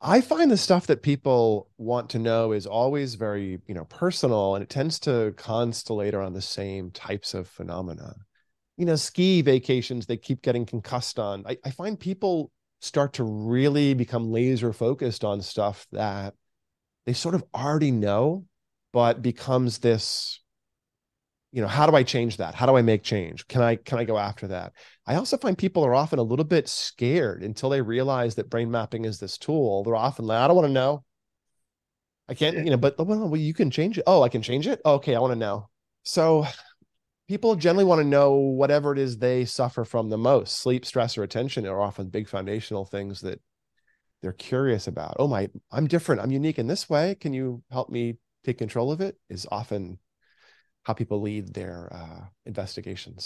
I find the stuff that people want to know is always very, you know, personal and it tends to constellate around the same types of phenomena. You know, ski vacations they keep getting concussed on. I, I find people start to really become laser focused on stuff that they sort of already know, but becomes this you know how do i change that? How do i make change? Can i can i go after that? I also find people are often a little bit scared until they realize that brain mapping is this tool. They're often like i don't want to know. I can't you know but oh, well, well you can change it. Oh i can change it? Oh, okay i want to know. So people generally want to know whatever it is they suffer from the most. Sleep stress or attention are often big foundational things that they're curious about. Oh my i'm different. I'm unique in this way. Can you help me take control of it? is often how people lead their uh, investigations